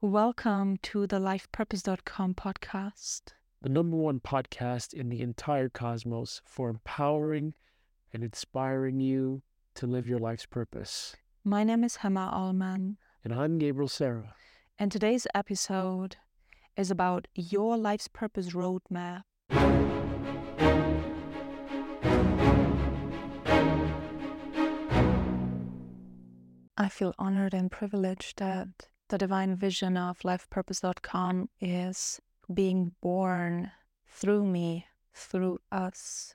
Welcome to the lifepurpose.com podcast. the number one podcast in the entire cosmos for empowering and inspiring you to live your life's purpose. My name is Hema Allman, And I'm Gabriel Sarah. and today's episode is about your life's purpose roadmap. I feel honored and privileged that the divine vision of lifepurpose.com is being born through me, through us.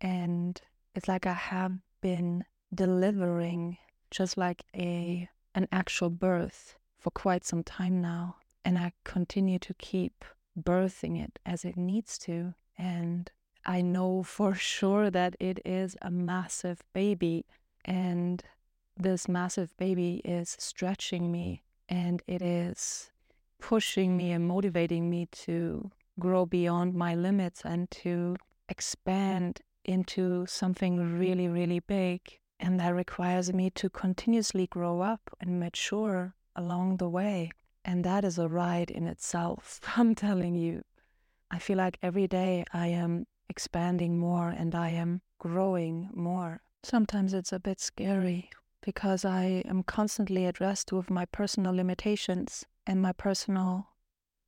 And it's like I have been delivering just like a an actual birth for quite some time now. And I continue to keep birthing it as it needs to. And I know for sure that it is a massive baby. And this massive baby is stretching me and it is pushing me and motivating me to grow beyond my limits and to expand into something really, really big. And that requires me to continuously grow up and mature along the way. And that is a ride in itself, I'm telling you. I feel like every day I am expanding more and I am growing more. Sometimes it's a bit scary because I am constantly addressed with my personal limitations and my personal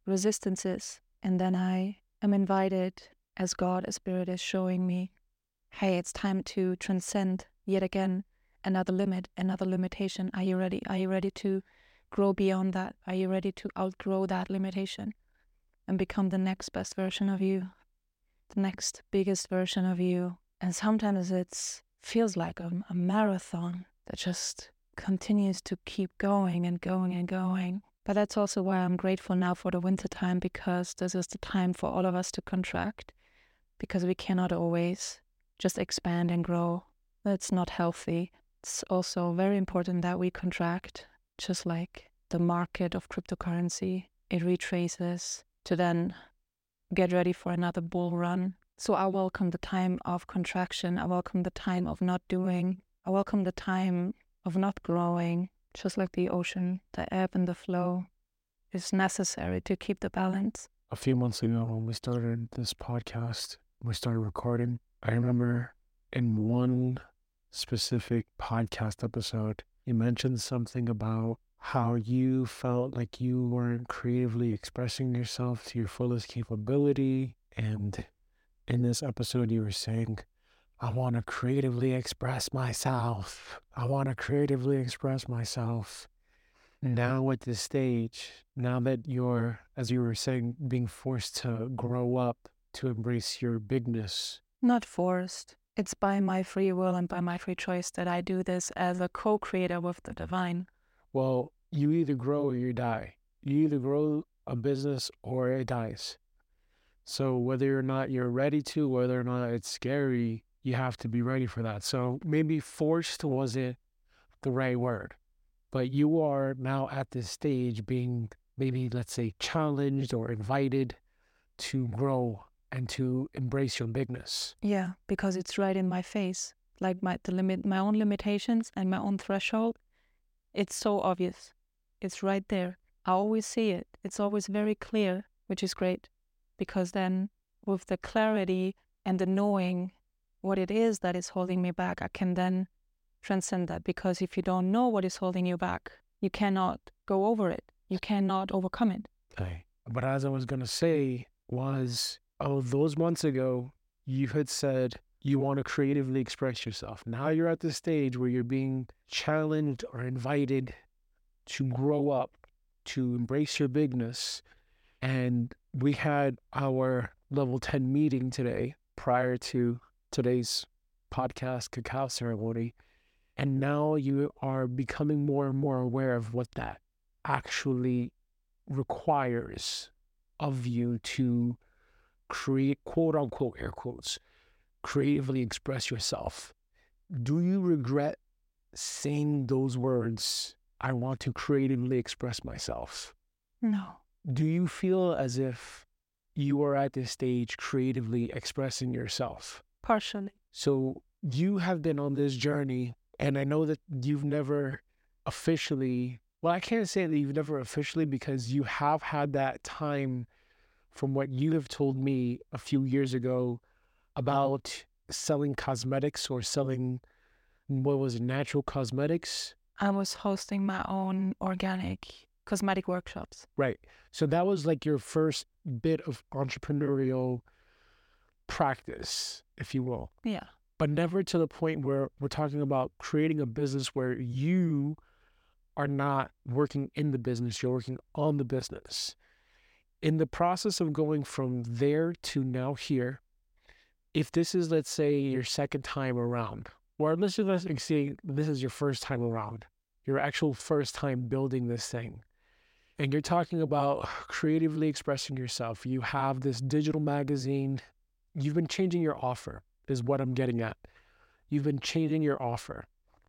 resistances. And then I am invited, as God, as Spirit is showing me, hey, it's time to transcend yet again another limit, another limitation. Are you ready? Are you ready to grow beyond that? Are you ready to outgrow that limitation and become the next best version of you, the next biggest version of you? And sometimes it feels like a, a marathon that just continues to keep going and going and going. But that's also why I'm grateful now for the winter time because this is the time for all of us to contract because we cannot always just expand and grow. That's not healthy. It's also very important that we contract, just like the market of cryptocurrency. It retraces to then get ready for another bull run. So I welcome the time of contraction. I welcome the time of not doing. I welcome the time of not growing, just like the ocean, the ebb and the mm. flow is necessary to keep the balance. A few months ago, when we started this podcast, we started recording. I remember in one specific podcast episode, you mentioned something about how you felt like you weren't creatively expressing yourself to your fullest capability. And in this episode, you were saying, I want to creatively express myself. I want to creatively express myself. Mm-hmm. Now, at this stage, now that you're, as you were saying, being forced to grow up, to embrace your bigness, Not forced. It's by my free will and by my free choice that I do this as a co creator with the divine. well, you either grow or you die. You either grow a business or it dies. So, whether or not you're ready to, whether or not it's scary, you have to be ready for that. So, maybe forced wasn't the right word, but you are now at this stage being maybe, let's say, challenged or invited to grow and to embrace your bigness. Yeah, because it's right in my face. Like my the limit my own limitations and my own threshold. It's so obvious. It's right there. I always see it. It's always very clear, which is great. Because then with the clarity and the knowing what it is that is holding me back, I can then transcend that. Because if you don't know what is holding you back, you cannot go over it. You cannot overcome it. Okay. But as I was going to say, was oh, those months ago, you had said you want to creatively express yourself. Now you're at the stage where you're being challenged or invited to grow up, to embrace your bigness. And we had our level 10 meeting today prior to today's podcast cacao ceremony. And now you are becoming more and more aware of what that actually requires of you to create, quote unquote, air quotes, creatively express yourself. Do you regret saying those words? I want to creatively express myself. No. Do you feel as if you are at this stage creatively expressing yourself? Partially. So you have been on this journey, and I know that you've never officially well, I can't say that you've never officially because you have had that time from what you have told me a few years ago about selling cosmetics or selling what was it, natural cosmetics. I was hosting my own organic cosmetic workshops. Right. So that was like your first bit of entrepreneurial practice, if you will. Yeah. But never to the point where we're talking about creating a business where you are not working in the business, you're working on the business. In the process of going from there to now here, if this is, let's say, your second time around, or let's just say this is your first time around, your actual first time building this thing, and you're talking about creatively expressing yourself, you have this digital magazine, you've been changing your offer, is what I'm getting at. You've been changing your offer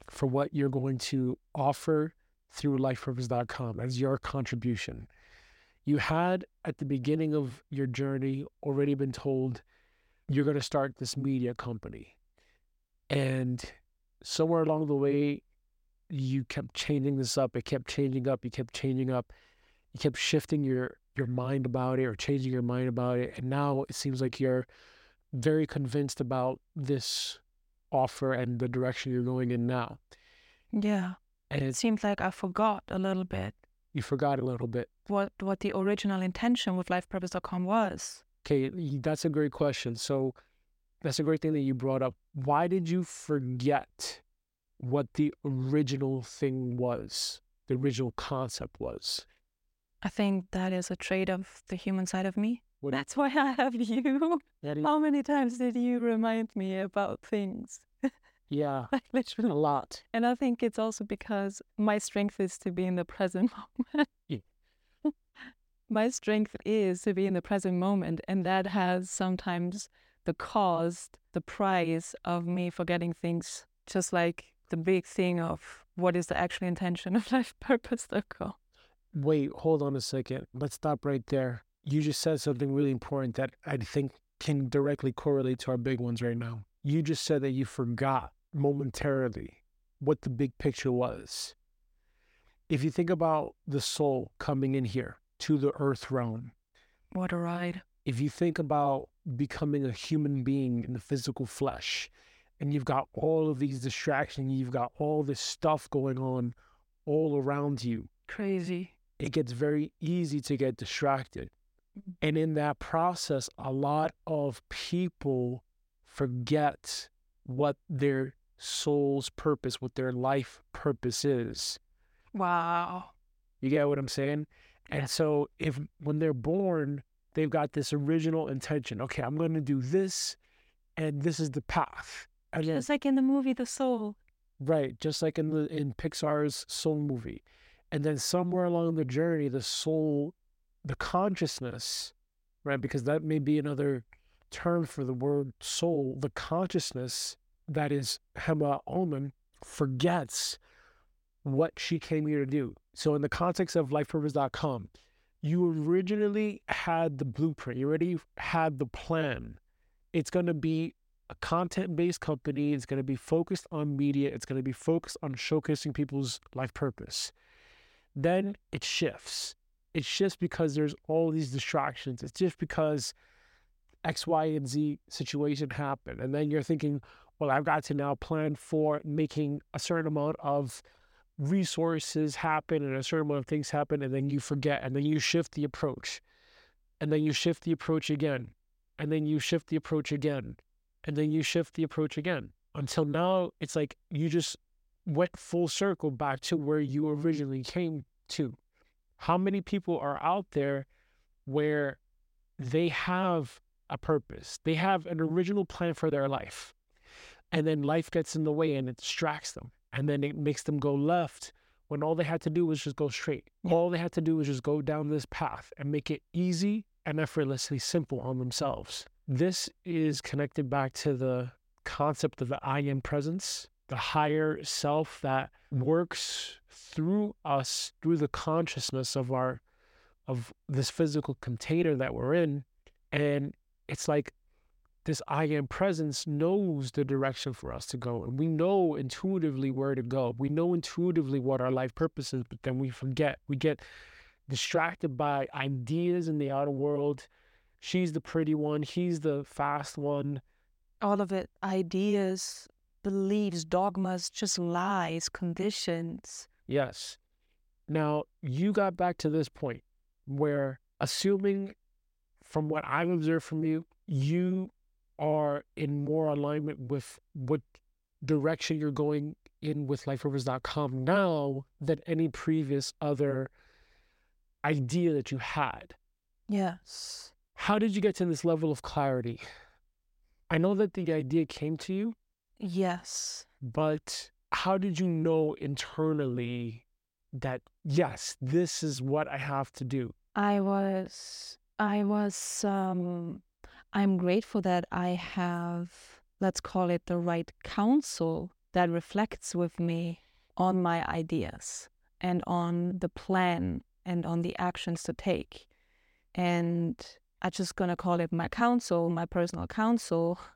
for what you're going to offer through lifepurpose.com as your contribution. You had at the beginning of your journey already been told you're going to start this media company. And somewhere along the way, you kept changing this up. It kept changing up. You kept changing up. You kept shifting your your mind about it or changing your mind about it. And now it seems like you're very convinced about this offer and the direction you're going in now. Yeah. And It seems like I forgot a little bit you forgot a little bit. what what the original intention with lifepurpose.com was. Okay, that's a great question. So that's a great thing that you brought up. Why did you forget what the original thing was? The original concept was. I think that is a trait of the human side of me. What- That's why I have you. Is- How many times did you remind me about things? yeah, Like a lot. And I think it's also because my strength is to be in the present moment. Yeah. my strength is to be in the present moment. And that has sometimes the cost, the price of me forgetting things, just like the big thing of what is the actual intention of lifepurpose.com. Wait, hold on a second. Let's stop right there. You just said something really important that I think can directly correlate to our big ones right now. You just said that you forgot momentarily what the big picture was. If you think about the soul coming in here to the earth realm, What a ride. if you think about becoming a human being in the physical flesh, and you've got all of these distractions, you've got all this stuff going on all around you, Crazy. It gets very easy to get distracted. Mm-hmm. And in that process, a lot of people forget what their soul's purpose, what their life purpose is. Wow. You get what I'm saying? And so if when they're born, they've got this original intention. Okay, I'm going to do this, and this is the path. And Just like in the movie The Soul. right, just like in the in Pixar's Soul movie, and then somewhere along the journey, the soul, the consciousness, right? Because that may be another term for the word soul. The consciousness that is Hema Oman forgets what she came here to do. So, in the context of lifepurpose.com, you originally had the blueprint, you already had the plan. It's going to be a content based company, it's going to be focused on media, it's going to be focused on showcasing people's life purpose. Then it shifts. It shifts because there's all these distractions. It's just because X, Y, and Z situation happened. And then you're thinking, well, I've got to now plan for making a certain amount of resources happen and a certain amount of things happen. And then you forget. And then you shift the approach. And then you shift the approach again. And then you shift the approach again. And then you shift the approach again. Until now, it's like you just went full circle back to where you originally came to. How many people are out there where they have a purpose, they have an original plan for their life, and then life gets in the way and it distracts them, and then it makes them go left when all they had to do was just go straight. All they had to do was just go down this path and make it easy and effortlessly simple on themselves. This is connected back to the concept of the I am presence, the higher self that works through us, through the consciousness of our of this physical container that we're in. And it's like this I am presence knows the direction for us to go. And we know intuitively where to go. We know intuitively what our life purpose is, but then we forget. We get distracted by ideas in the outer world. She's the pretty one, he's the fast one. All of it ideas, beliefs, dogmas, just lies, conditions. Yes. Now, you got back to this point where, assuming from what I've observed from you, you are in more alignment with what direction you're going in with lifepurpose.com now than any previous other idea that you had. Yes. How did you get to this level of clarity? I know that the idea came to you. Yes. But how did you know internally that, yes, this is what I have to do? I was, I was, um, I'm grateful that I have, let's call it the right counsel that reflects with me on my ideas and on the plan and on the actions to take. And I'm just going to call it my counsel, my personal counsel.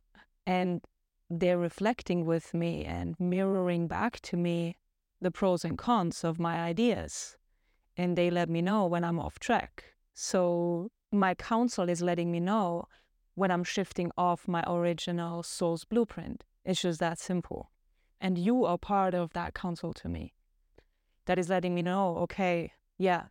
And they're reflecting with me and mirroring back to me the pros and cons of my ideas. And they let me know when I'm off track. So my counsel is letting me know when I'm shifting off my original soul's blueprint. It's just that simple. And you are part of that counsel to me. That is letting me know, okay, yeah,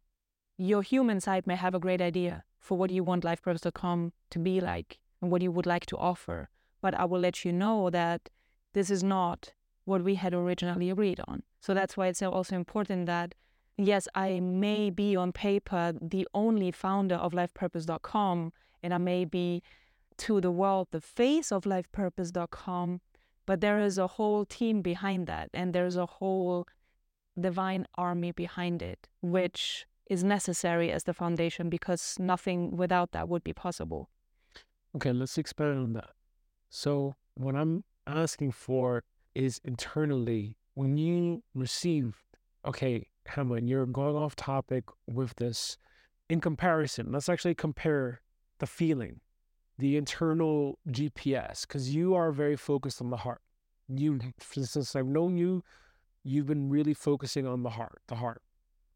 your human side may have a great idea for what you want lifepurpose.com to be like and what you would like to offer. But I will let you know that this is not what we had originally agreed on. So that's why it's also important that, yes, I may be on paper the only founder of lifepurpose.com, and I may be to the world the face of lifepurpose.com, but there is a whole team behind that, and there's a whole divine army behind it, which is necessary as the foundation because nothing without that would be possible. Okay, let's expand on that. So, what I'm asking for is internally when you receive, okay, Hamlin, you're going off topic with this. In comparison, let's actually compare the feeling the internal GPS because you are very focused on the heart. You, since I've known you, you've been really focusing on the heart, the heart,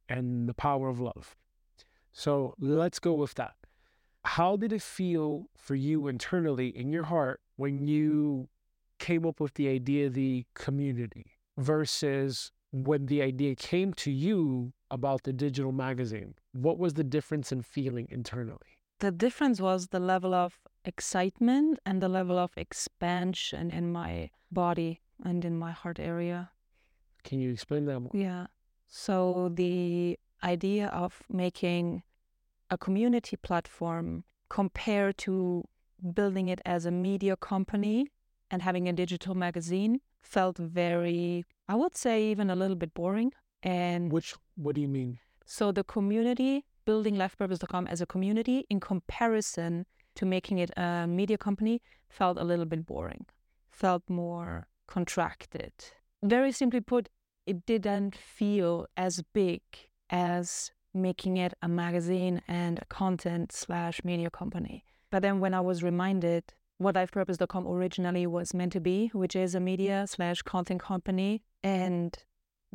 and the power of love. So let's go with that. How did it feel for you internally in your heart when you came up with the idea of the community versus when the idea came to you about the digital magazine? What was the difference in feeling internally? the difference was the level of excitement and the level of expansion in my body and in my heart area. Can you explain that more? Yeah. So the idea of making a community platform compared to building it as a media company and having a digital magazine felt very, I would say, even a little bit boring. And which, what do you mean? So the community building lifepurpose.com as a community in comparison to making it a media company felt a little bit boring, felt more contracted. Very simply put, it didn't feel as big as making it a magazine and a content slash media company. But then when I was reminded what lifepurpose.com originally was meant to be, which is a media slash content company, and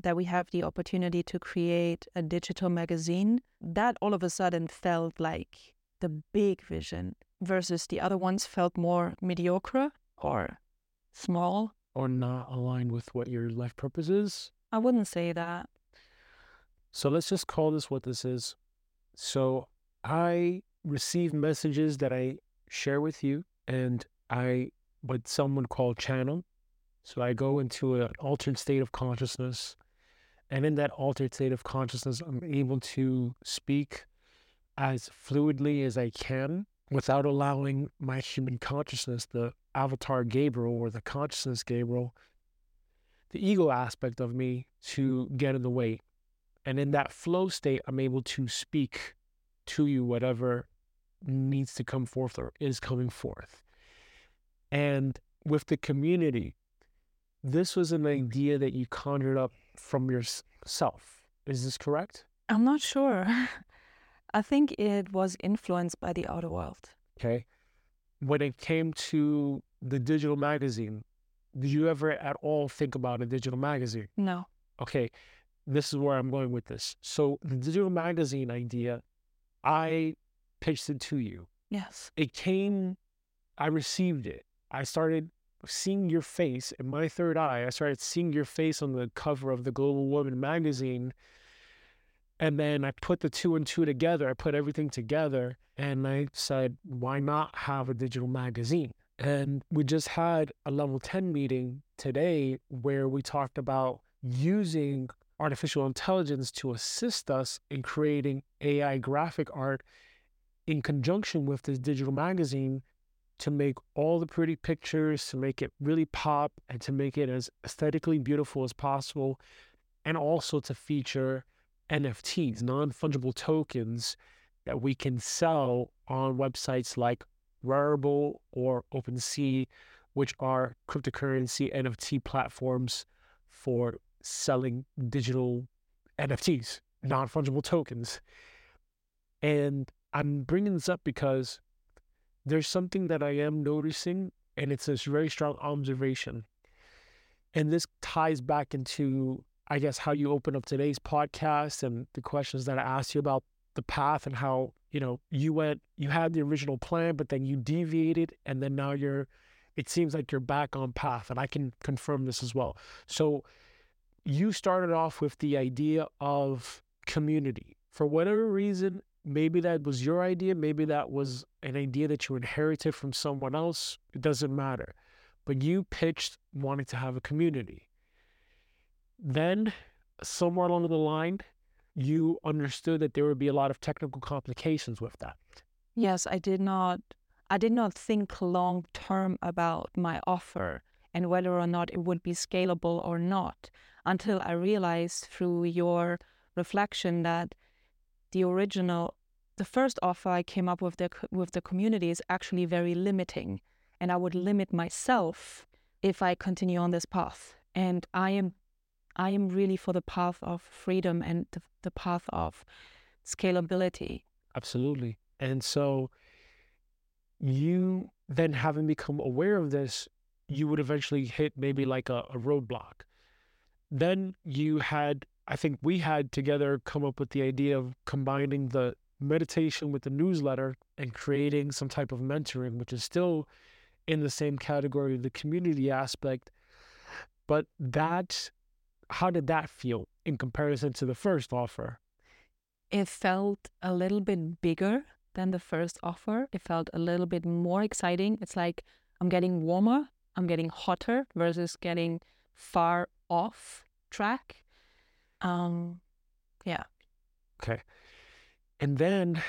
that we have the opportunity to create a digital magazine, that all of a sudden felt like the big vision versus the other ones felt more mediocre or small. Or not aligned with what your life purpose is? I wouldn't say that. So let's just call this what this is. So I receive messages that I share with you, and I, what someone called channel. So I go into an altered state of consciousness and in that altered state of consciousness, I'm able to speak as fluidly as I can without allowing my human consciousness, the avatar Gabriel or the consciousness Gabriel, the ego aspect of me to get in the way. And in that flow state, I'm able to speak to you whatever needs to come forth or is coming forth. And with the community, this was an hmm. idea that you conjured up from yourself. Is this correct? I'm not sure. I think it was influenced by the outer world. Okay. when it came to the digital magazine, did you ever at all think about a digital magazine? No. Okay, this is where I'm going with this. So the digital magazine idea, I pitched it to you. Yes. It came, I received it. I started seeing your face in my third eye. I started seeing your face on the cover of the Global Woman magazine. And then I put the two and two together. I put everything together and I said, why not have a digital magazine? And we just had a level 10 meeting today where we talked about using artificial intelligence to assist us in creating AI graphic art in conjunction with this digital magazine to make all the pretty pictures, to make it really pop, and to make it as aesthetically beautiful as possible, and also to feature NFTs, non fungible tokens that we can sell on websites like Rarible or OpenSea, which are cryptocurrency NFT platforms for selling digital NFTs, non fungible tokens. And I'm bringing this up because there's something that I am noticing, and it's this very strong observation. And this ties back into, I guess, how you open up today's podcast and the questions that I asked you about the path and how, you know, you went, you had the original plan, but then you deviated, and then now you're, it seems like you're back on path. And I can confirm this as well. So you started off with the idea of community. For whatever reason, maybe that was your idea, maybe that was an idea that you inherited from someone else. It doesn't matter. But you pitched wanting to have a community. Then, somewhere along the line, you understood that there would be a lot of technical complications with that. Yes, I did not I did not think long term about my offer and whether or not it would be scalable or not until I realized through your reflection that the original the first offer I came up with the with the community is actually very limiting and I would limit myself if I continue on this path and I am I am really for the path of freedom and the, the path of scalability Absolutely. And so you then having become aware of this, you would eventually hit maybe like a, a roadblock. Then you had I think we had together come up with the idea of combining the meditation with the newsletter and creating some type of mentoring, which is still in the same category of the community aspect. But that, how did that feel in comparison to the first offer? It felt a little bit bigger than the first offer. It felt a little bit more exciting. It's like I'm getting warmer, I'm getting hotter versus getting far off track um, yeah. Okay. And then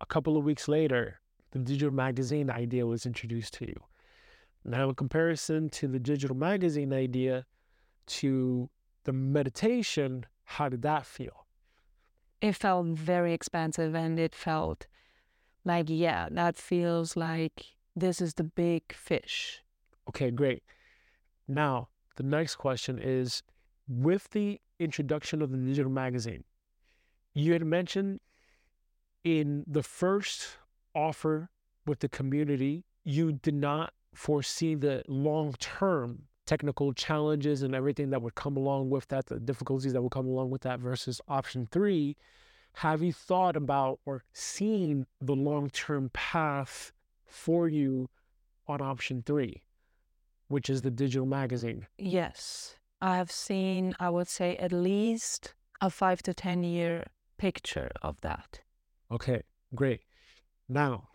a couple of weeks later, the digital magazine idea was introduced to you. Now, in comparison to the digital magazine idea to the meditation, how did that feel? It felt very expansive and it felt like, yeah, that feels like this is the big fish. Okay, great. Now, the next question is with the introduction of the digital magazine, you had mentioned in the first offer with the community, you did not foresee the long term technical challenges and everything that would come along with that, the difficulties that would come along with that versus option three. Have you thought about or seen the long term path for you on option three, which is the digital magazine? Yes. I have seen, I would say, at least a five to 10 year picture of that. Okay, great. Now,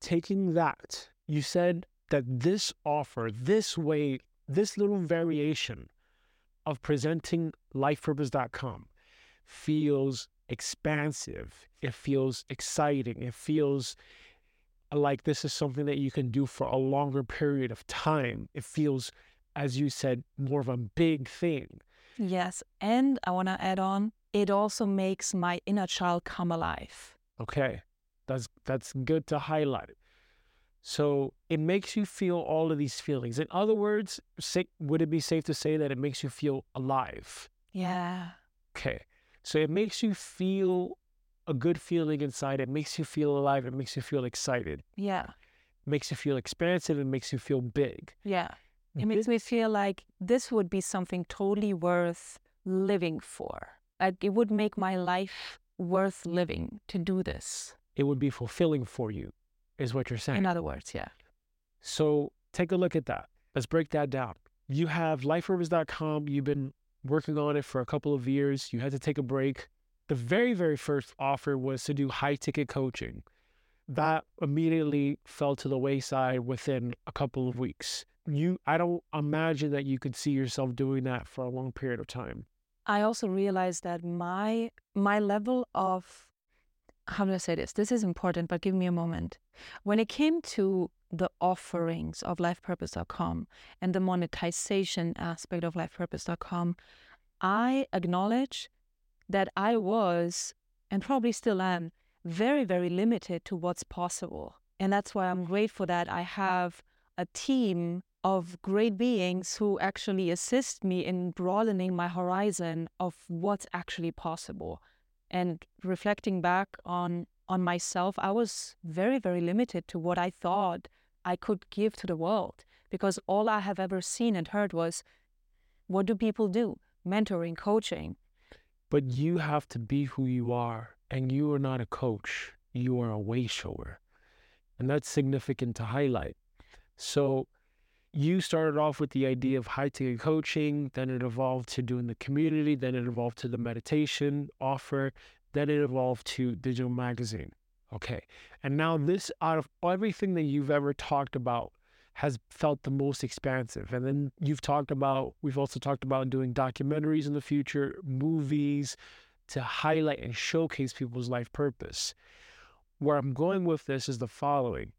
taking that, you said that this offer, this way, this little variation of presenting lifepurpose.com feels expansive. It feels exciting. It feels like this is something that you can do for a longer period of time. It feels as you said, more of a big thing. Yes. And I want to add on, it also makes my inner child come alive. Okay. That's that's good to highlight. So it makes you feel all of these feelings. In other words, say, would it be safe to say that it makes you feel alive? Yeah. Okay. So it makes you feel a good feeling inside. It makes you feel alive. It makes you feel excited. Yeah. makes you feel expansive, it makes you feel big. Yeah. It makes mm-hmm. me feel like this would be something totally worth living for. Like it would make my life worth living to do this. It would be fulfilling for you, is what you're saying. In other words, yeah. So take a look at that. Let's break that down. You have lifepurpose.com. You've been working on it for a couple of years. You had to take a break. The very, very first offer was to do high ticket coaching. That immediately fell to the wayside within a couple of weeks. You, I don't imagine that you could see yourself doing that for a long period of time. I also realized that my my level of how do I say this? This is important, but give me a moment. When it came to the offerings of lifepurpose.com and the monetization aspect of lifepurpose.com, I acknowledge that I was and probably still am very, very limited to what's possible. And that's why I'm grateful that I have a team of great beings who actually assist me in broadening my horizon of what's actually possible. And reflecting back on on myself, I was very, very limited to what I thought I could give to the world because all I have ever seen and heard was what do people do? Mentoring, coaching. But you have to be who you are, and you are not a coach, you are a way shower. And that's significant to highlight. So you started off with the idea of high ticket coaching, then it evolved to doing the community, then it evolved to the meditation offer, then it evolved to digital magazine. Okay. And now this out of everything that you've ever talked about has felt the most expansive. And then you've talked about, we've also talked about doing documentaries in the future, movies to highlight and showcase people's life purpose. Where I'm going with this is the following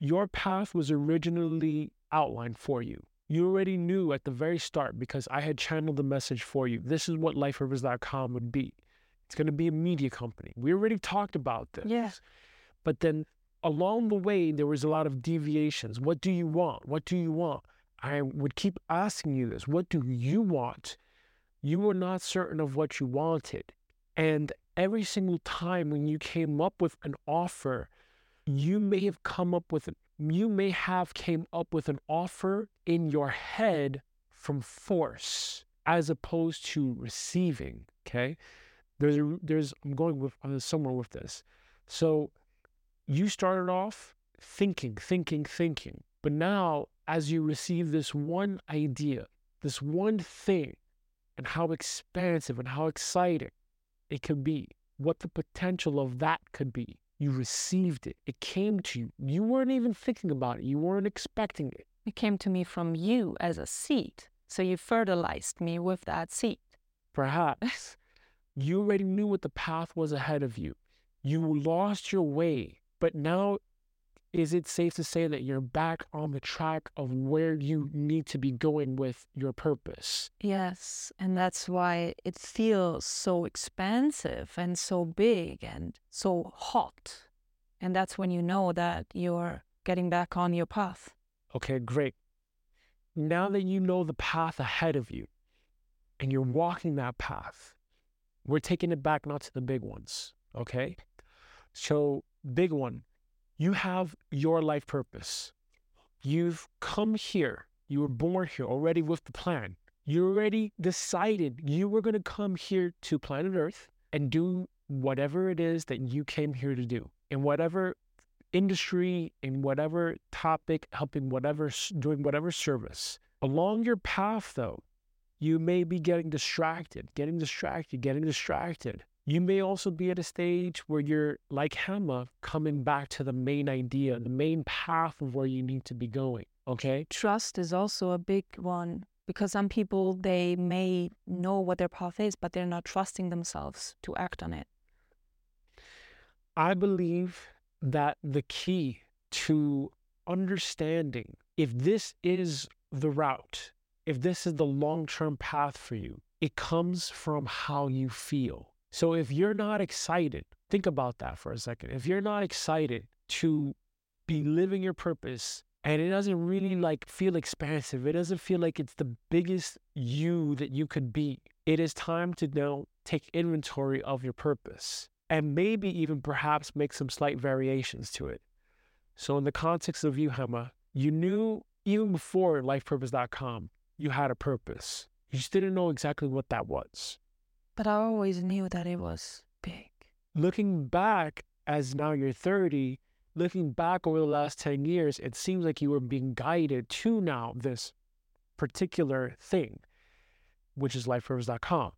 your path was originally outlined for you. You already knew at the very start because I had channeled the message for you. This is what lifepurpose.com would be. It's going to be a media company. We already talked about this. Yes. But then along the way, there was a lot of deviations. What do you want? What do you want? I would keep asking you this. What do you want? You were not certain of what you wanted. And every single time when you came up with an offer Mm-hmm. you may have come up with you may have came up with an offer in your head from force as opposed to receiving okay? There's a, there's i'm going with I'm somewhere with this. So you started off thinking thinking thinking but now as you receive this one idea this one thing and how expansive and how exciting it could be what the potential of that could be you received it. It came to you. You weren't even thinking about it. You weren't expecting it. It came to me from you as a seed. So you fertilized me with that seed. Perhaps. you already knew what the path was ahead of you. You lost your way, but now is it safe to say that you're back on the track of where you need to be going with your purpose? Yes. And that's why it feels so expansive and so big and so hot. And that's when you know that you're getting back on your path. Okay, great. Now that you know the path ahead of you and you're walking that path, we're taking it back not to the big ones. Okay. So, big one, you have your life purpose. You've come here. You were born here already with the plan. You already decided you were going to come here to planet Earth and do whatever it is that you came here to do in whatever industry, in whatever topic, helping whatever, doing whatever service. Along your path, though, you may be getting distracted, getting distracted, getting distracted. You may also be at a stage where you're like Hema, coming back to the main idea, the main path of where you need to be going. Okay. Trust is also a big one because some people, they may know what their path is, but they're not trusting themselves to act on it. I believe that the key to understanding if this is the route, if this is the long term path for you, it comes from how you feel. So if you're not excited, think about that for a second. If you're not excited to be living your purpose and it doesn't really like feel expansive, it doesn't feel like it's the biggest you that you could be, it is time to now take inventory of your purpose and maybe even perhaps make some slight variations to it. So, in the context of you, Hema, you knew even before lifepurpose.com, you had a purpose. You just didn't know exactly what that was. But I always knew that it was big. Looking back, as now you're 30, looking back over the last 10 years, it seems like you were being guided to now this particular thing, which is lifepurpose.com.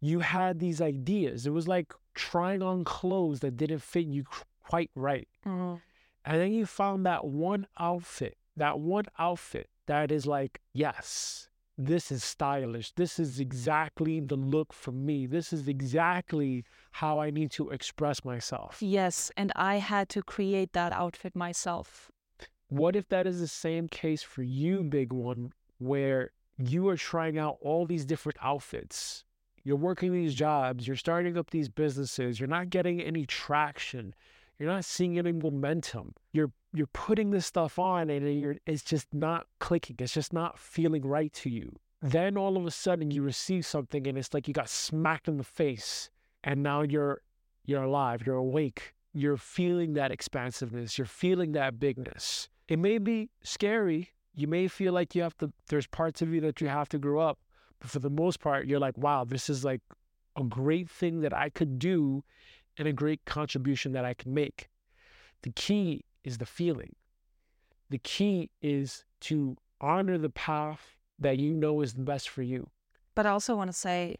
You had these ideas. It was like trying on clothes that didn't fit you quite right. Mm-hmm. And then you found that one outfit, that one outfit that is like, yes, this is stylish. This is exactly the look for me. This is exactly how I need to express myself. Yes, and I had to create that outfit myself. What if that is the same case for you, big one, where you are trying out all these different outfits? You're working these jobs, you're starting up these businesses, you're not getting any traction, you're not seeing any momentum. You're you're putting this stuff on and it's just not clicking. It's just not feeling right to you. Then all of a sudden you receive something and it's like you got smacked in the face and now you're you're alive, you're awake. You're feeling that expansiveness, you're feeling that bigness. It may be scary. You may feel like you have to there's parts of you that you have to grow up. But for the most part, you're like, wow, this is like a great thing that I could do and a great contribution that I can make. The key is the feeling. The key is to honor the path that you know is the best for you. But I also want to say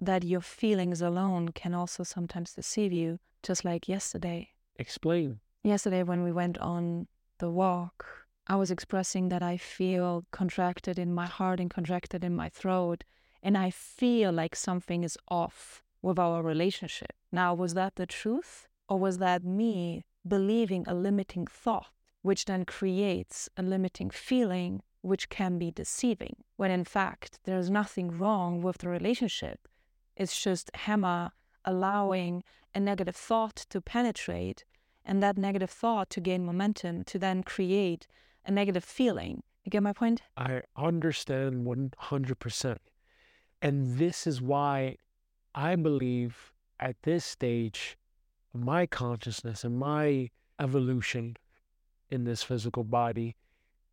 that your feelings alone can also sometimes deceive you, just like yesterday. Explain. Yesterday, when we went on the walk, I was expressing that I feel contracted in my heart and contracted in my throat, and I feel like something is off with our relationship. Now, was that the truth? Or was that me believing a limiting thought, which then creates a limiting feeling, which can be deceiving, when in fact there's nothing wrong with the relationship. It's just Hema allowing a negative thought to penetrate and that negative thought to gain momentum to then create a negative feeling. You get my point? I understand 100%. And this is why I believe at this stage, my consciousness and my evolution in this physical body,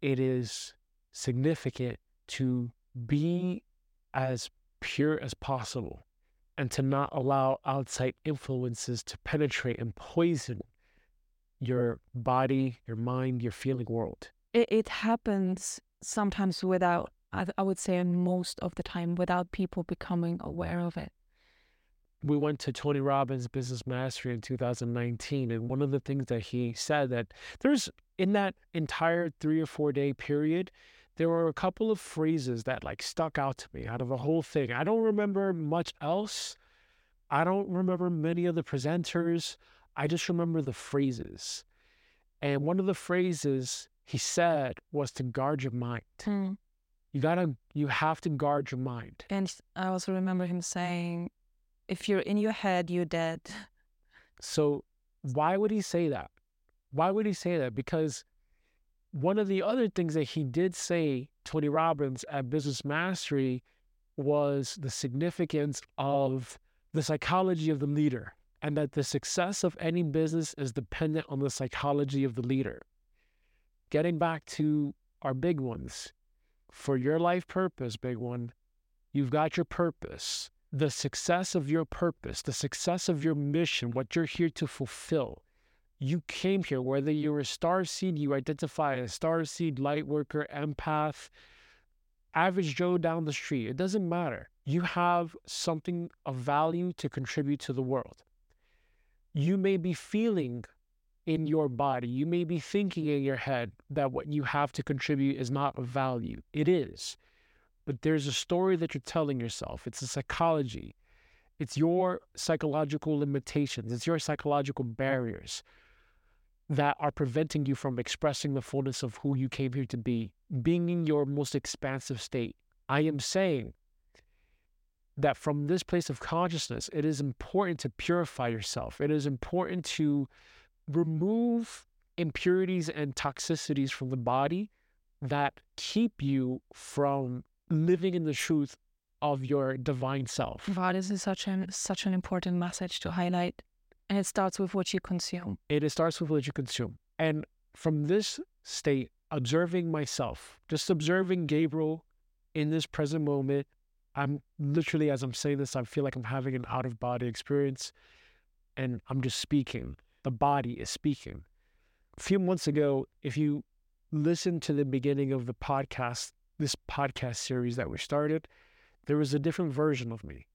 it is significant to be as pure as possible and to not allow outside influences to penetrate and poison your body, your mind, your feeling world. It, it happens sometimes without, I, I would say, most of the time, without people becoming aware of it we went to Tony Robbins Business Mastery in 2019, and one of the things that he said that there's in that entire three or four day period, there were a couple of phrases that like stuck out to me out of the whole thing. I don't remember much else. I don't remember many of the presenters. I just remember the phrases. And one of the phrases he said was to guard your mind. Mm. You gotta, you have to guard your mind. And I also remember him saying, if you're in your head, you're dead. So, why would he say that? Why would he say that? Because one of the other things that he did say, Tony Robbins at Business Mastery, was the significance of the psychology of the leader and that the success of any business is dependent on the psychology of the leader. Getting back to our big ones, for your life purpose, big one, you've got your purpose the success of your purpose, the success of your mission, what you're here to fulfill. You came here, whether you're a star seed, you identify as star seed, light worker, empath, average Joe down the street. It doesn't matter. You have something of value to contribute to the world. You may be feeling in your body, you may be thinking in your head that what you have to contribute is not of value. It is but there's a story that you're telling yourself. It's a psychology. It's your psychological limitations. It's your psychological barriers that are preventing you from expressing the fullness of who you came here to be, being in your most expansive state. I am saying that from this place of consciousness, it is important to purify yourself. It is important to remove impurities and toxicities from the body that keep you from living in the truth of your divine self. Wow, this is such an such an important message to highlight. And it starts with what you consume. It starts with what you consume. And from this state, observing myself, just observing Gabriel in this present moment, I'm literally, as I'm saying this, I feel like I'm having an out of body experience and I'm just speaking. The body is speaking. A few months ago, if you listen to the beginning of the podcast, this podcast series that we started, there was a different version of me.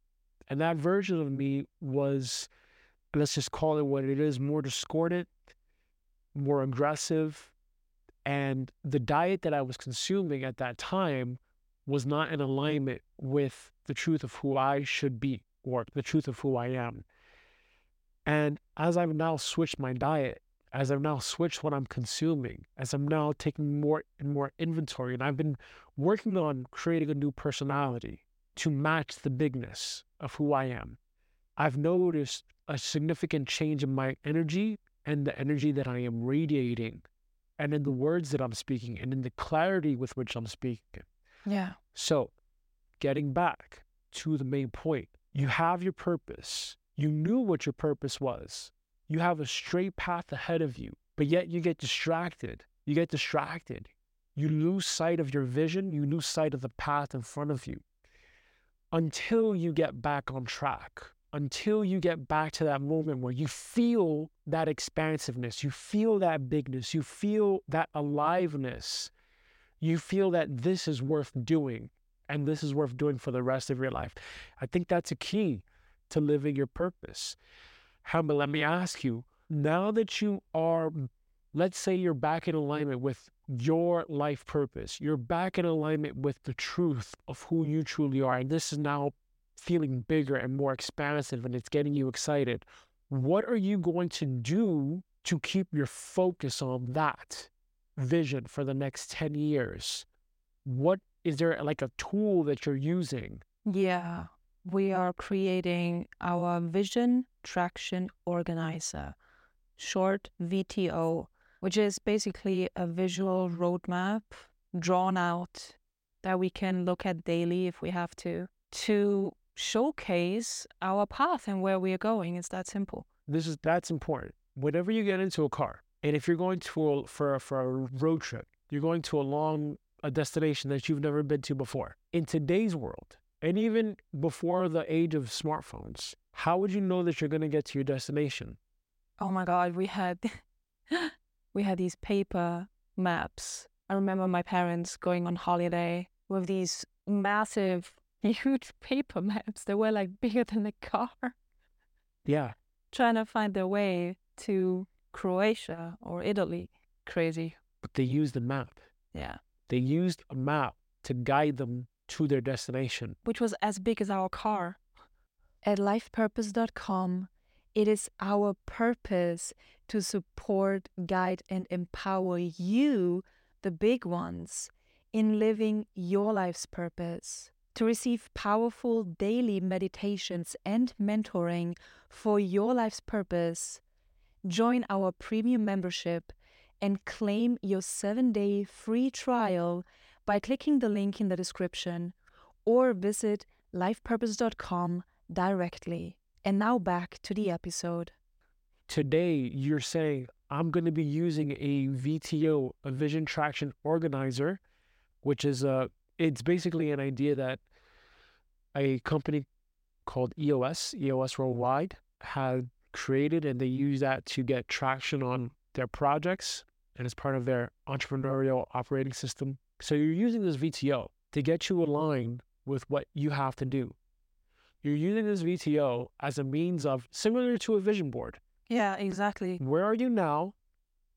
And that version of me was, let's just call it what it is, more discordant, more aggressive. And the diet that I was consuming at that time was not in alignment with the truth of who I should be or the truth of who I am. And as I've now switched my diet, as I've now switched what I'm consuming, as I'm now taking more and more inventory, and I've been working on creating a new personality to match the bigness of who I am, I've noticed a significant change in my energy and the energy that I am radiating, and in the words that I'm speaking, and in the clarity with which I'm speaking. Yeah. So, getting back to the main point, you have your purpose. You knew what your purpose was. You have a straight path ahead of you, but yet you get distracted. You get distracted. You lose sight of your vision. You lose sight of the path in front of you until you get back on track, until you get back to that moment where you feel that expansiveness, you feel that bigness, you feel that aliveness you feel that this is worth doing and this is worth doing for the rest of your life. I think that's a key to living your purpose. However, let me ask you now that you are, let's say you're back in alignment with your life purpose, you're back in alignment with the truth of who you truly are, and this is now feeling bigger and more expansive and it's getting you excited. What are you going to do to keep your focus on that? vision for the next 10 years, what is there like a tool that you're using? Yeah, we are creating our vision traction organizer, short VTO, which is basically a visual roadmap drawn out that we can look at daily if we have to, to showcase our path and where we are going. It's that simple. This is that's important. Whenever you get into a car, and if you're going to a, for for a road trip, you're going to a long a destination that you've never been to before. In today's world, and even before the age of smartphones, how would you know that you're going to get to your destination? Oh my god, we had we had these paper maps. I remember my parents going on holiday with these massive huge paper maps that were like bigger than a car. Yeah. Trying to find their way to Croatia or Italy. Crazy. But they used a map. Yeah. They used a map to guide them to their destination, which was as big as our car. At lifepurpose.com, it is our purpose to support, guide, and empower you, the big ones, in living your life's purpose. To receive powerful daily meditations and mentoring for your life's purpose, join our premium membership and claim your seven day free trial by clicking the link in the description or visit lifepurpose.com directly. And now back to the episode. Today, you're saying, I'm going to be using a VTO, a Vision Traction Organizer, which is a, it's basically an idea that a company called EOS, EOS Worldwide, had created and they use that to get traction on their projects and as part of their entrepreneurial operating system. So you're using this VTO to get you aligned with what you have to do. You're using this VTO as a means of similar to a vision board. Yeah, exactly. Where are you now?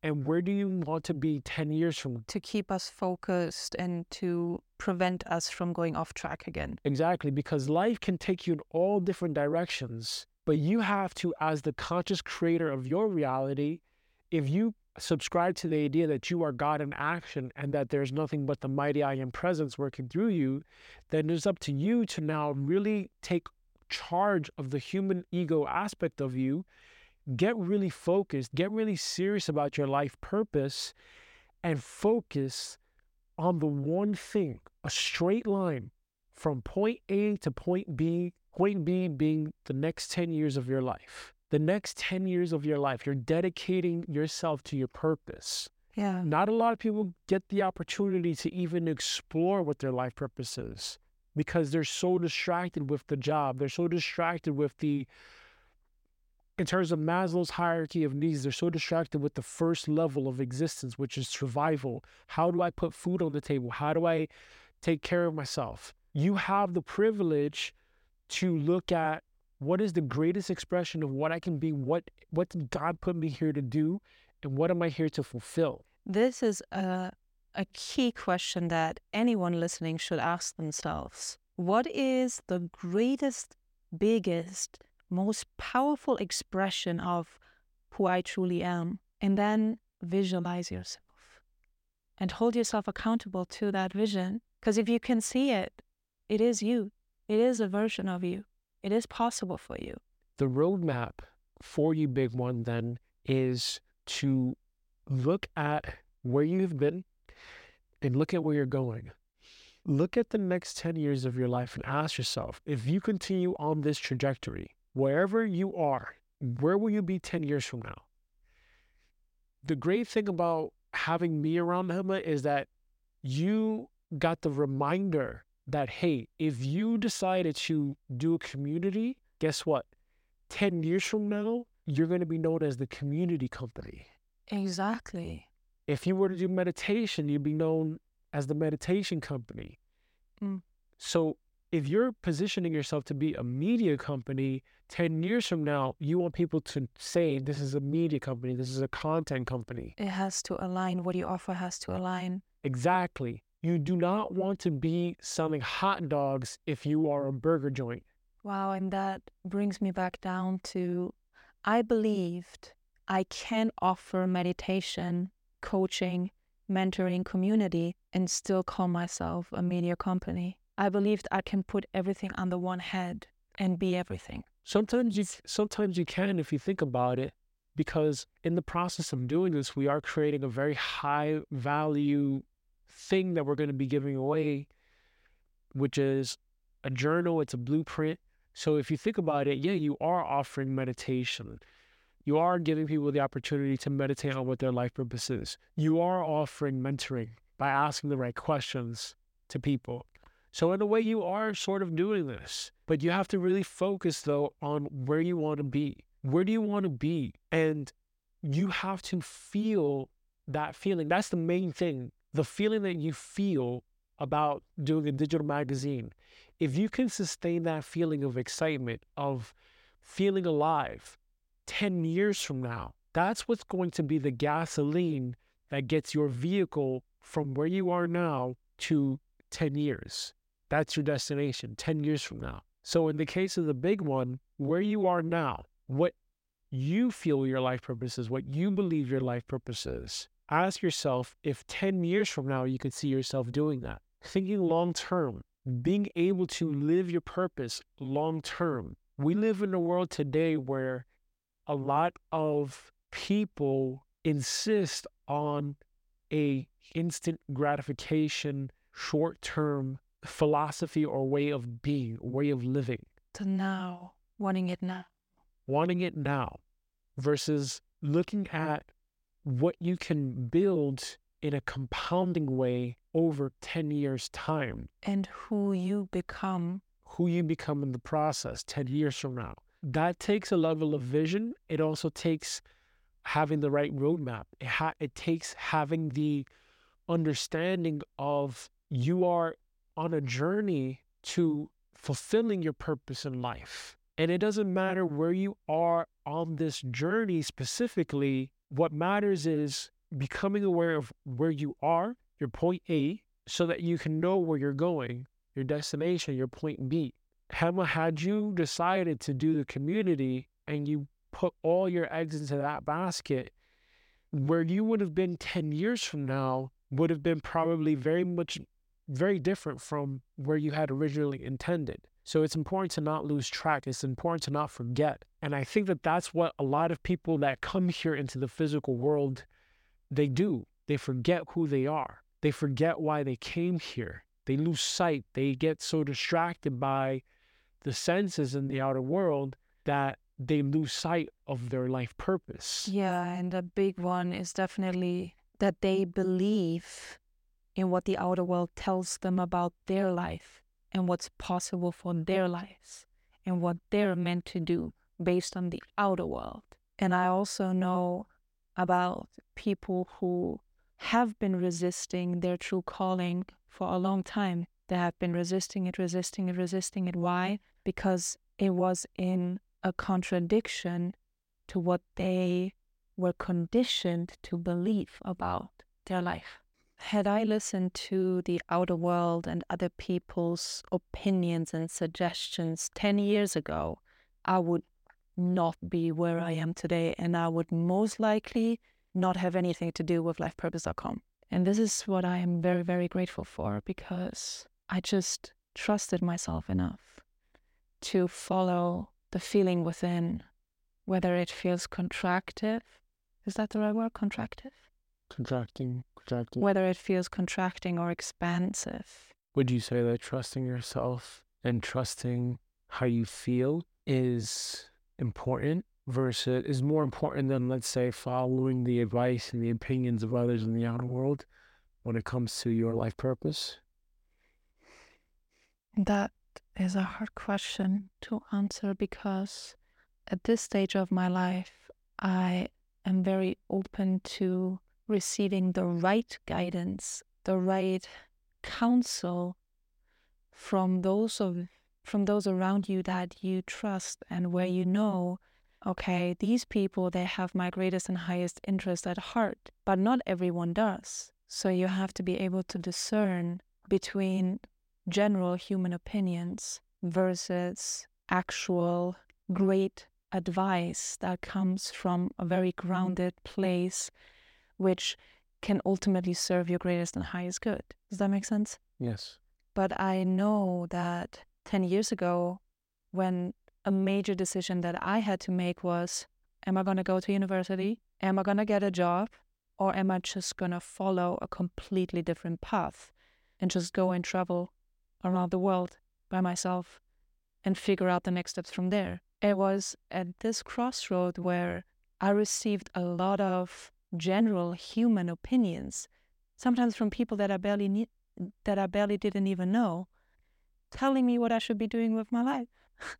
And where do you want to be 10 years from? now? To keep us focused and to prevent us from going off track again. Exactly, because life can take you in all different directions. But you have to, as the conscious creator of your reality, if you subscribe to the idea that you are God in action and that there's nothing but the mighty I am presence working through you, then it's up to you to now really take charge of the human ego aspect of you, get really focused, get really serious about your life purpose, and focus on the one thing a straight line from point A to point B Point B being the next 10 years of your life. The next 10 years of your life, you're dedicating yourself to your purpose. Yeah. Not a lot of people get the opportunity to even explore what their life purpose is because they're so distracted with the job. They're so distracted with the, in terms of Maslow's hierarchy of needs, they're so distracted with the first level of existence, which is survival. How do I put food on the table? How do I take care of myself? You have the privilege to look at what is the greatest expression of what I can be, what what did God put me here to do, and what am I here to fulfill? This is a a key question that anyone listening should ask themselves. What is the greatest, biggest, most powerful expression of who I truly am? And then visualize yourself and hold yourself accountable to that vision. Because if you can see it, it is you, it is a version of you, it is possible for you. The roadmap for you, big one, then is to look at where you've been and look at where you're going. Look at the next 10 years of your life and ask yourself if you continue on this trajectory, wherever you are, where will you be 10 years from now? The great thing about having me around Hema is that you got the reminder that, hey, if you decided to do a community, guess what? 10 years from now, you're going to be known as the community company. Exactly. If you were to do meditation, you'd be known as the meditation company. Mm. So if you're positioning yourself to be a media company, 10 years from now, you want people to say, this is a media company, this is a content company. It has to align, what you offer has to align. Exactly. You do not want to be selling hot dogs if you are a burger joint. Wow, and that brings me back down to I believed I can offer meditation, coaching, mentoring community and still call myself a media company. I believed I can put everything under one head and be everything. Sometimes you sometimes you can if you think about it because in the process of doing this we are creating a very high value thing that we're going to be giving away which is a journal, it's a blueprint. So if you think about it, yeah, you are offering meditation. You are giving people the opportunity to meditate on what their life purpose is. You are offering mentoring by asking the right questions to people. So, in a way, you are sort of doing this, but you have to really focus though on where you want to be. Where do you want to be? And you have to feel that feeling. That's the main thing. The feeling that you feel about doing a digital magazine. If you can sustain that feeling of excitement, of feeling alive 10 years from now, that's what's going to be the gasoline that gets your vehicle from where you are now to 10 years. That's your destination 10 years from now. So, in the case of the big one, where you are now, what you feel your life purpose is, what you believe your life purpose is, ask yourself if 10 years from now you could see yourself doing that. Thinking long term, being able to live your purpose long term. We live in a world today where a lot of people insist on a instant gratification, short term philosophy or way of being, way of living. To now, wanting it now. Wanting it now versus looking at what you can build in a compounding way over 10 years' time. And who you become. Who you become in the process 10 years from now. That takes a level of vision. It also takes having the right roadmap. It, ha- it takes having the understanding of you are on a journey to fulfilling your purpose in life. And it doesn't matter where you are on this journey specifically. What matters is becoming aware of where you are, your point A, so that you can know where you're going, your destination, your point B. Hema, had you decided to do the community and you put all your eggs into that basket, where you would have been 10 years from now would have been probably very much very different from where you had originally intended. So it's important to not lose track. It's important to not forget. And I think that that's what a lot of people that come here into the physical world they do. They forget who they are. They forget why they came here. They lose sight. They get so distracted by the senses in the outer world that they lose sight of their life purpose. Yeah, and a big one is definitely that they believe in what the outer world tells them about their life and what's possible for their lives and what they're meant to do based on the outer world. And I also know about people who have been resisting their true calling for a long time. They have been resisting it, resisting it, resisting it. Why? Because it was in a contradiction to what they were conditioned to believe about their life. Had I listened to the outer world and other people's opinions and suggestions 10 years ago, I would not be where I am today, and I would most likely not have anything to do with lifepurpose.com. And this is what I am very, very grateful for because I just trusted myself enough to follow the feeling within, whether it feels contractive. Is that the right word? Contractive? Contracting, contracting. Whether it feels contracting or expansive. Would you say that trusting yourself and trusting how you feel is important versus is more important than let's say following the advice and the opinions of others in the outer world when it comes to your life purpose? That is a hard question to answer because at this stage of my life, I am very open to receiving the right guidance, the right counsel from those of from those around you that you trust and where you know okay these people they have my greatest and highest interest at heart but not everyone does. So you have to be able to discern between general human opinions versus actual great advice that comes from a very grounded place which can ultimately serve your greatest and highest good does that make sense yes but i know that 10 years ago when a major decision that I had to make was am I going to go to university? Am I going to get a job? Or am I just going to follow a completely different path and just go and travel around the world by myself and figure out the next steps from there? It was at this crossroad where I received a lot of general human opinions, sometimes from people that I barely need, that I barely didn't even know, telling me what I should be doing with my life.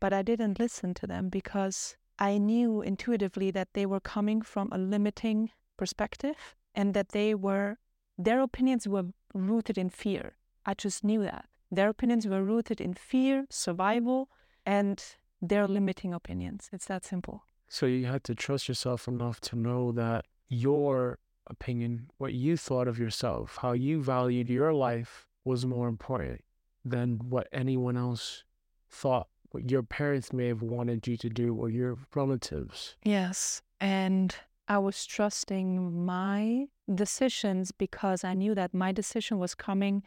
but I didn't listen to them because I knew intuitively that they were coming from a limiting perspective and that they were, their opinions were rooted in fear. I just knew that. Their opinions were rooted in fear, survival, and their limiting opinions. It's that simple. So you had to trust yourself enough to know that your opinion, what you thought of yourself, how you valued your life was more important than what anyone else thought what your parents may have wanted you to do or your relatives. Yes. And I was trusting my decisions because I knew that my decision was coming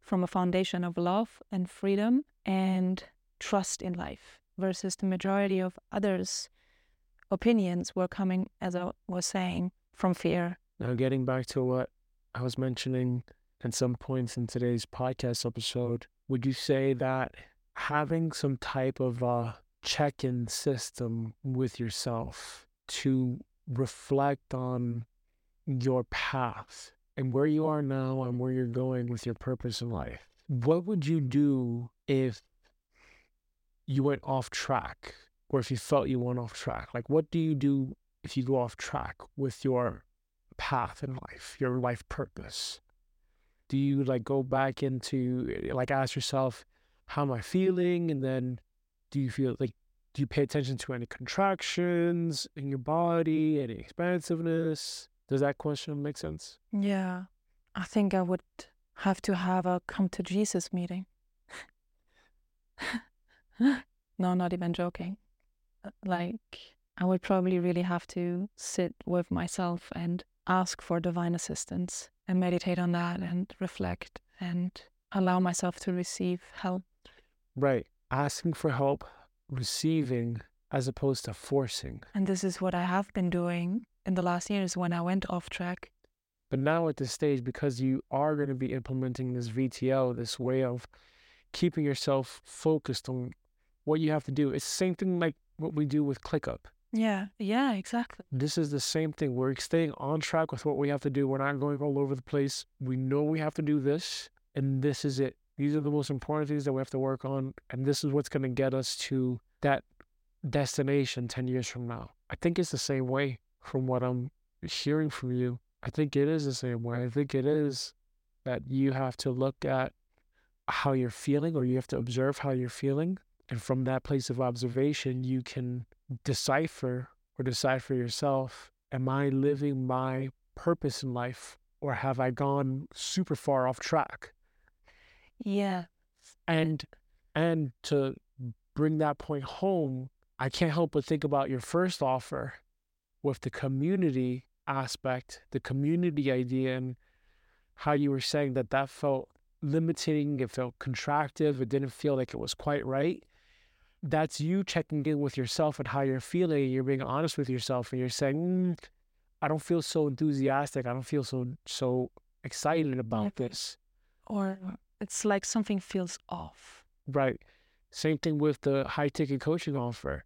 from a foundation of love and freedom and trust in life versus the majority of others' opinions were coming, as I was saying, from fear. Now, getting back to what I was mentioning at some points in today's podcast episode, would you say that having some type of a check-in system with yourself to reflect on your path and where you are now and where you're going with your purpose in life. What would you do if you went off track or if you felt you went off track? Like, what do you do if you go off track with your path in life, your life purpose? Do you like go back into, like, ask yourself, how am I feeling? And then do you feel like, do you pay attention to any contractions in your body, any expansiveness? Does that question make sense? Yeah. I think I would have to have a come to Jesus meeting. no, not even joking. Like, I would probably really have to sit with myself and ask for divine assistance and meditate on that and reflect and allow myself to receive help Right. Asking for help, receiving as opposed to forcing. And this is what I have been doing in the last years when I went off track. But now at this stage, because you are going to be implementing this VTO, this way of keeping yourself focused on what you have to do, it's the same thing like what we do with ClickUp. Yeah, yeah, exactly. This is the same thing. We're staying on track with what we have to do. We're not going all over the place. We know we have to do this, and this is it. These are the most important things that we have to work on, and this is what's going to get us to that destination 10 years from now. I think it's the same way from what I'm hearing from you. I think it is the same way. I think it is that you have to look at how you're feeling or you have to observe how you're feeling. And from that place of observation, you can decipher or decide for yourself Am I living my purpose in life or have I gone super far off track? Yeah. And and to bring that point home, I can't help but think about your first offer with the community aspect, the community idea, and how you were saying that that felt limiting, it felt contractive, it didn't feel like it was quite right. That's you checking in with yourself and how you're feeling. You're being honest with yourself, and you're saying, mm, "I don't feel so enthusiastic. I don't feel so so excited about this." Or it's like something feels off. Right. Same thing with the high ticket coaching offer.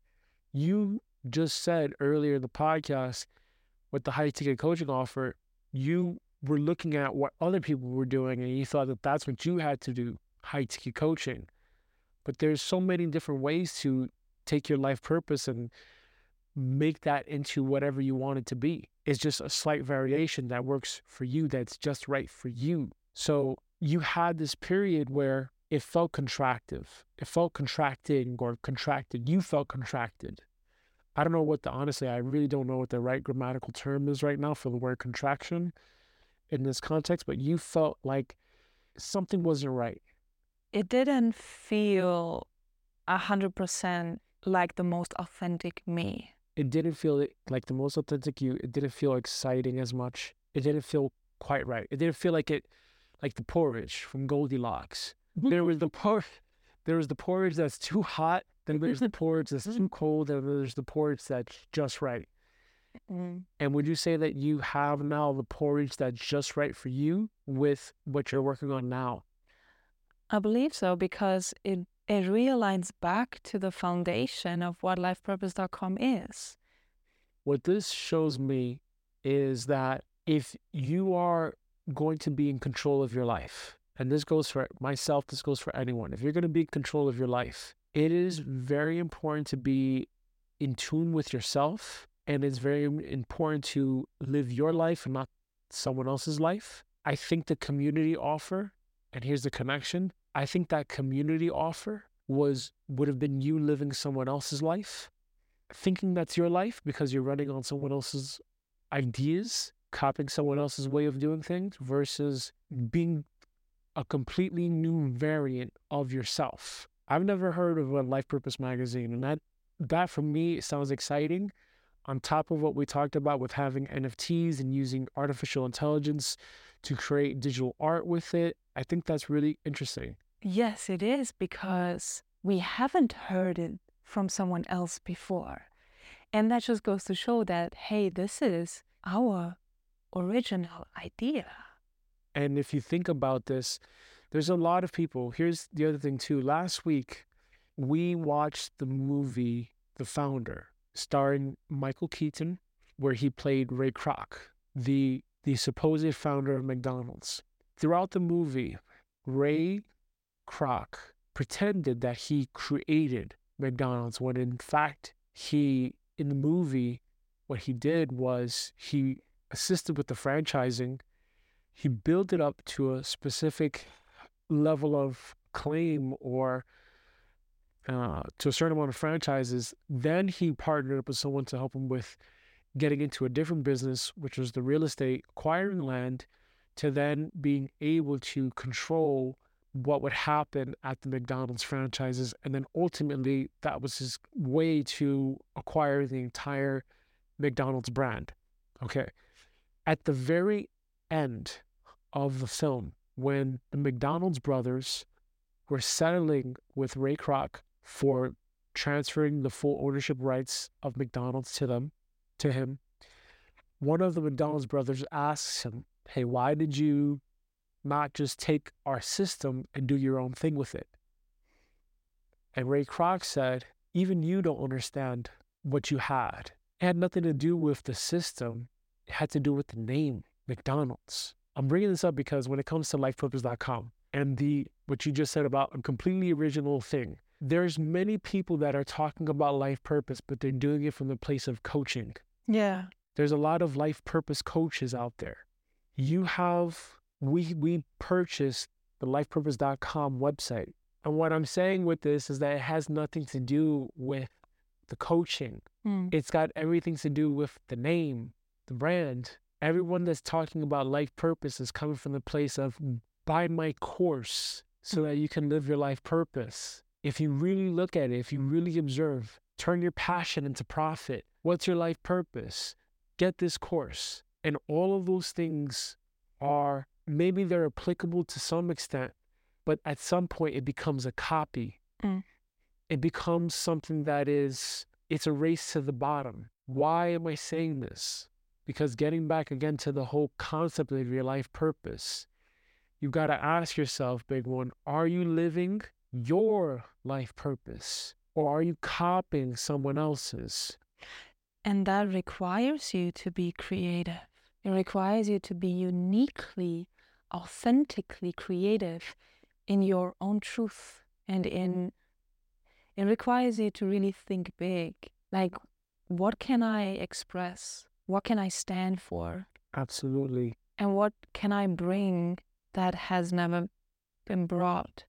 You just said earlier in the podcast with the high ticket coaching offer, you were looking at what other people were doing and you thought that that's what you had to do high ticket coaching. But there's so many different ways to take your life purpose and make that into whatever you want it to be. It's just a slight variation that works for you, that's just right for you. So you had this period where it felt contractive. It felt contracting or contracted. You felt contracted. I don't know what the honestly, I really don't know what the right grammatical term is right now for the word contraction in this context, but you felt like something wasn't right. It didn't feel a hundred percent like the most authentic me. It didn't feel like the most authentic you. It didn't feel exciting as much. It didn't feel quite right. It didn't feel like it, like the porridge from Goldilocks. there was the por, there was the porridge that's too hot. Then there's the porridge that's too cold. And there's the porridge that's just right. Mm. And would you say that you have now the porridge that's just right for you with what you're working on now? I believe so because it it realigns back to the foundation of what lifepurpose.com is. What this shows me is that if you are going to be in control of your life, and this goes for myself, this goes for anyone, if you're going to be in control of your life, it is very important to be in tune with yourself and it's very important to live your life and not someone else's life. I think the community offer, and here's the connection. I think that community offer was would have been you living someone else's life, thinking that's your life because you're running on someone else's ideas, copying someone else's way of doing things, versus being a completely new variant of yourself. I've never heard of a Life Purpose magazine, and that that for me sounds exciting on top of what we talked about with having NFTs and using artificial intelligence to create digital art with it, I think that's really interesting. Yes, it is because we haven't heard it from someone else before. And that just goes to show that, hey, this is our original idea. And if you think about this, there's a lot of people. Here's the other thing, too. Last week, we watched the movie The Founder starring Michael Keaton, where he played Ray Kroc, the the supposed founder of McDonald's. Throughout the movie, Ray Kroc pretended that he created McDonald's when in fact he in the movie what he did was he assisted with the franchising. He built it up to a specific level of claim or uh, to a certain amount of franchises. Then he partnered up with someone to help him with getting into a different business, which was the real estate, acquiring land, to then being able to control what would happen at the McDonald's franchises. And then ultimately, that was his way to acquire the entire McDonald's brand. Okay. At the very end of the film, when the McDonald's brothers were settling with Ray Kroc for transferring the full ownership rights of McDonald's to them, to him. One of the McDonald's brothers asks him, Hey, why did you not just take our system and do your own thing with it? And Ray Kroc said, Even you don't understand what you had. It had nothing to do with the system. It had to do with the name, McDonald's. I'm bringing this up because when it comes to lifepurpose.com and the what you just said about a completely original thing, there's many people that are talking about life purpose, but they're doing it from the place of coaching. Yeah. There's a lot of life purpose coaches out there. You have we we purchased the lifepurpose.com website. And what I'm saying with this is that it has nothing to do with the coaching. Mm. It's got everything to do with the name, the brand. Everyone that's talking about life purpose is coming from the place of buy my course so that you can live your life purpose. If you really look at it, if you really observe, turn your passion into profit. What's your life purpose? Get this course. And all of those things are maybe they're applicable to some extent, but at some point it becomes a copy. Mm. It becomes something that is, it's a race to the bottom. Why am I saying this? Because getting back again to the whole concept of your life purpose, you've got to ask yourself, big one, are you living your life purpose or are you copying someone else's? And that requires you to be creative. It requires you to be uniquely, authentically creative in your own truth and in it requires you to really think big. Like what can I express? What can I stand for? Absolutely. And what can I bring that has never been brought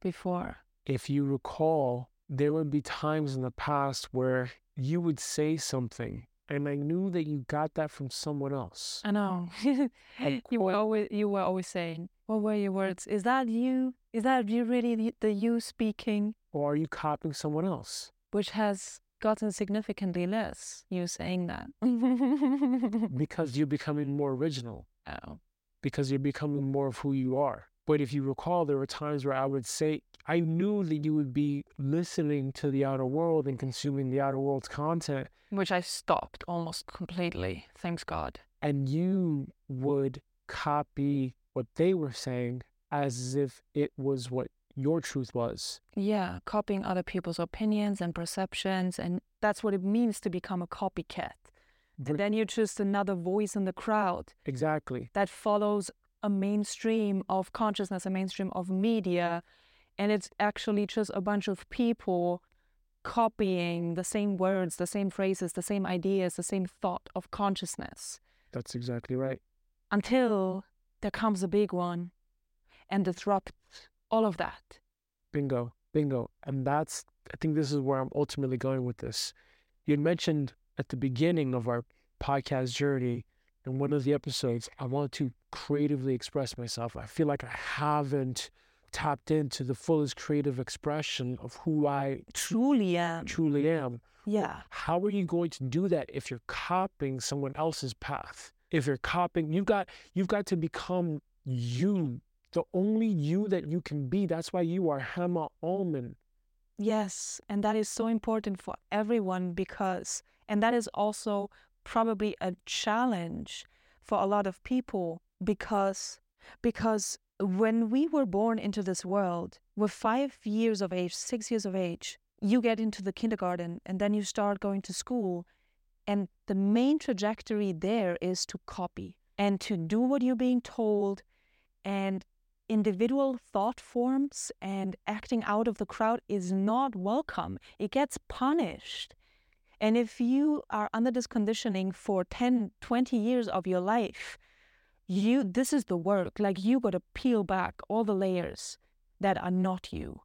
before? If you recall, there would be times in the past where you would say something and I knew that you got that from someone else. I know. Oh. Like, you were always you were always saying, "What were your words? Is that you? Is that you really the, the you speaking?" or are you copying someone else? Which has gotten significantly less. You saying that. Because you're becoming more original, oh. because you're becoming more of who you are. But if you recall, there were times where I would say, I knew that you would be listening to the outer world and consuming the outer world's content, Which I stopped almost completely. Thanks God. and you would copy what they were saying as if it was what your truth was. Yeah, copying other people's opinions and perceptions, and that's what it means to become a copycat. But- And then you're just another voice in the crowd. Exactly. that follows a mainstream of consciousness, a mainstream of media, and it's actually just a bunch of people copying the same words, the same phrases, the same ideas, the same thought of consciousness That's exactly right. until there comes a big one and disrupts all of that. Bingo, bingo. And that's, I think this is where I'm ultimately going with this. You mentioned at the beginning of our podcast journey, in one of the episodes, I want to creatively express myself. I feel like I haven't tapped into the fullest creative expression of who I Truly am. truly am. Yeah. How are you going to do that if you're copying someone else's path? If you're copying, you've got you've got to become you, the only you that you can be. That's why you are Hema Alman. Yes, and that is so important for everyone because, and that is also probably a challenge for a lot of people because, because when we were born into this world, we're five years of age, six years of age, you get into the kindergarten and then you start going to school, and the main trajectory there is to copy and to do what you're being told, and individual thought forms and acting out of the crowd is not welcome. It gets punished. And if you are under this conditioning for 10, 20 years of your life, you this is the work. Like you got to peel back all the layers that are not you.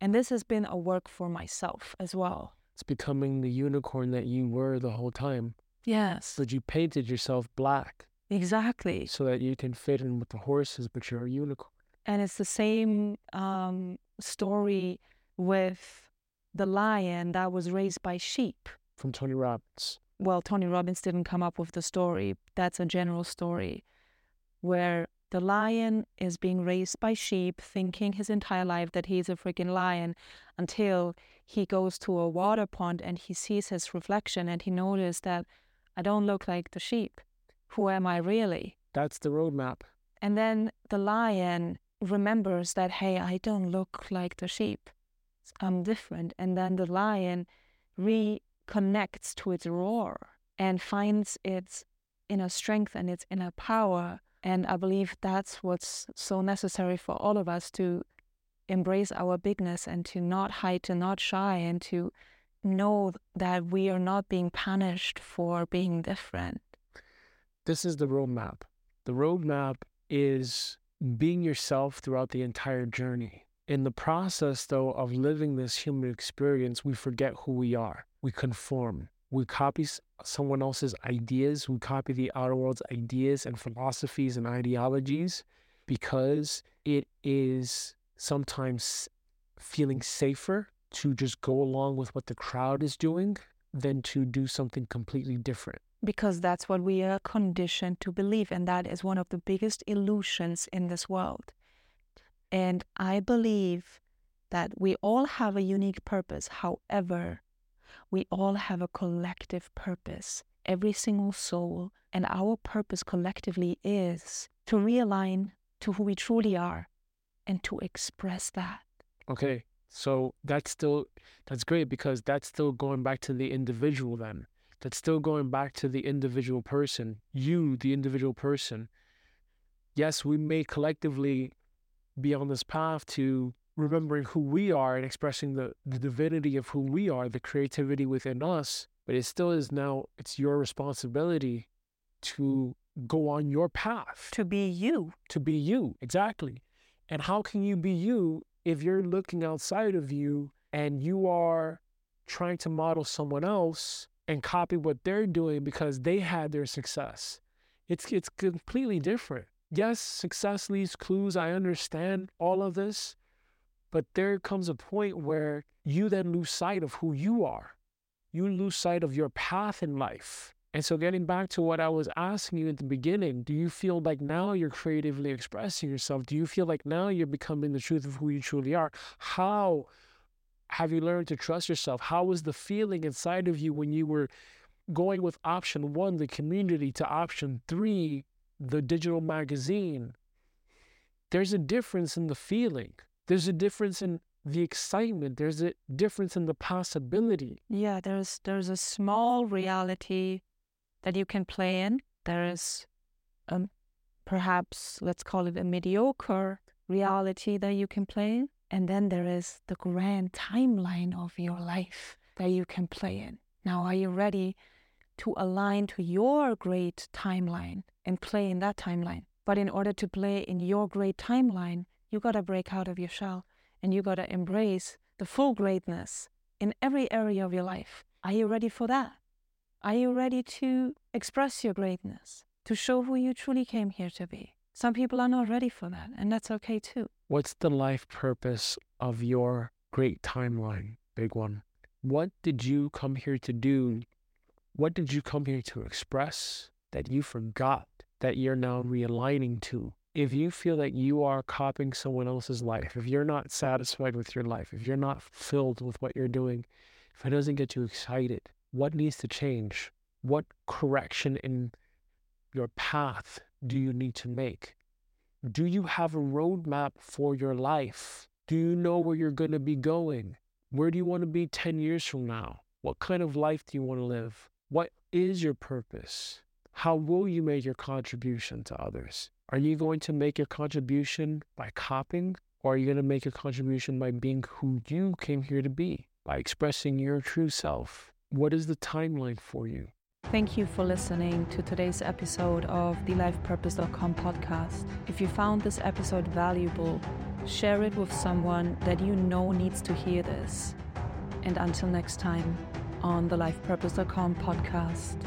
And this has been a work for myself as well. It's becoming the unicorn that you were the whole time. Yes, But you painted yourself black exactly. so that you can fit in with the horses, but you're a unicorn. And it's the same um, story with the lion that was raised by sheep. From Tony Robbins. Well, Tony Robbins didn't come up with the story. That's a general story where the lion is being raised by sheep, thinking his entire life that he's a freaking lion until he goes to a water pond and he sees his reflection and he notices that I don't look like the sheep. Who am I really? That's the roadmap. And then the lion remembers that, hey, I don't look like the sheep. I'm different. And then the lion reconnects to its roar and finds its inner strength and its inner power. And I believe that's what's so necessary for all of us to embrace our bigness and to not hide, to not shy, and to know that we are not being punished for being different. This is the roadmap. The roadmap is being yourself throughout the entire journey. In the process, though, of living this human experience, we forget who we are. We conform. We copy someone else's ideas. We copy the outer world's ideas and philosophies and ideologies because it is sometimes feeling safer to just go along with what the crowd is doing than to do something completely different. Because that's what we are conditioned to believe, and that is one of the biggest illusions in this world. And I believe that we all have a unique purpose. However, we all have a collective purpose, every single soul. And our purpose collectively is to realign to who we truly are and to express that. Okay. So that's still that's great because that's still going back to the individual then. That's still going back to the individual person. You, the individual person. Yes, we may collectively be on this path to remembering who we are and expressing the, the divinity of who we are, the creativity within us, but it still is now it's your responsibility to go on your path. To be you. To be you, exactly. And how can you be you if you're looking outside of you and you are trying to model someone else and copy what they're doing because they had their success? It's it's completely different. Yes, success leaves clues. I understand all of this. But there comes a point where you then lose sight of who you are. You lose sight of your path in life. And so, getting back to what I was asking you at the beginning, do you feel like now you're creatively expressing yourself? Do you feel like now you're becoming the truth of who you truly are? How have you learned to trust yourself? How was the feeling inside of you when you were going with option one, the community, to option three, the digital magazine? There's a difference in the feeling, there's a difference in the excitement there's a difference in the possibility yeah there's there's a small reality that you can play in. There is um, perhaps, let's call it a mediocre reality that you can play in. And then there is the grand timeline of your life that you can play in. Now, are you ready to align to your great timeline and play in that timeline? But in order to play in your great timeline, you got to break out of your shell and you got to embrace the full greatness in every area of your life. Are you ready for that? Are you ready to express your greatness, to show who you truly came here to be? Some people are not ready for that, and that's okay too. What's the life purpose of your great timeline, big one? What did you come here to do? What did you come here to express that you forgot that you're now realigning to? If you feel that you are copying someone else's life, if you're not satisfied with your life, if you're not filled with what you're doing, if it doesn't get you excited, what needs to change? What correction in your path do you need to make? Do you have a roadmap for your life? Do you know where you're going to be going? Where do you want to be 10 years from now? What kind of life do you want to live? What is your purpose? How will you make your contribution to others? Are you going to make your contribution by copying, or are you going to make a contribution by being who you came here to be, by expressing your true self? What is the timeline for you? Thank you for listening to today's episode of the LifePurpose.com podcast. If you found this episode valuable, share it with someone that you know needs to hear this. And until next time on the LifePurpose.com podcast.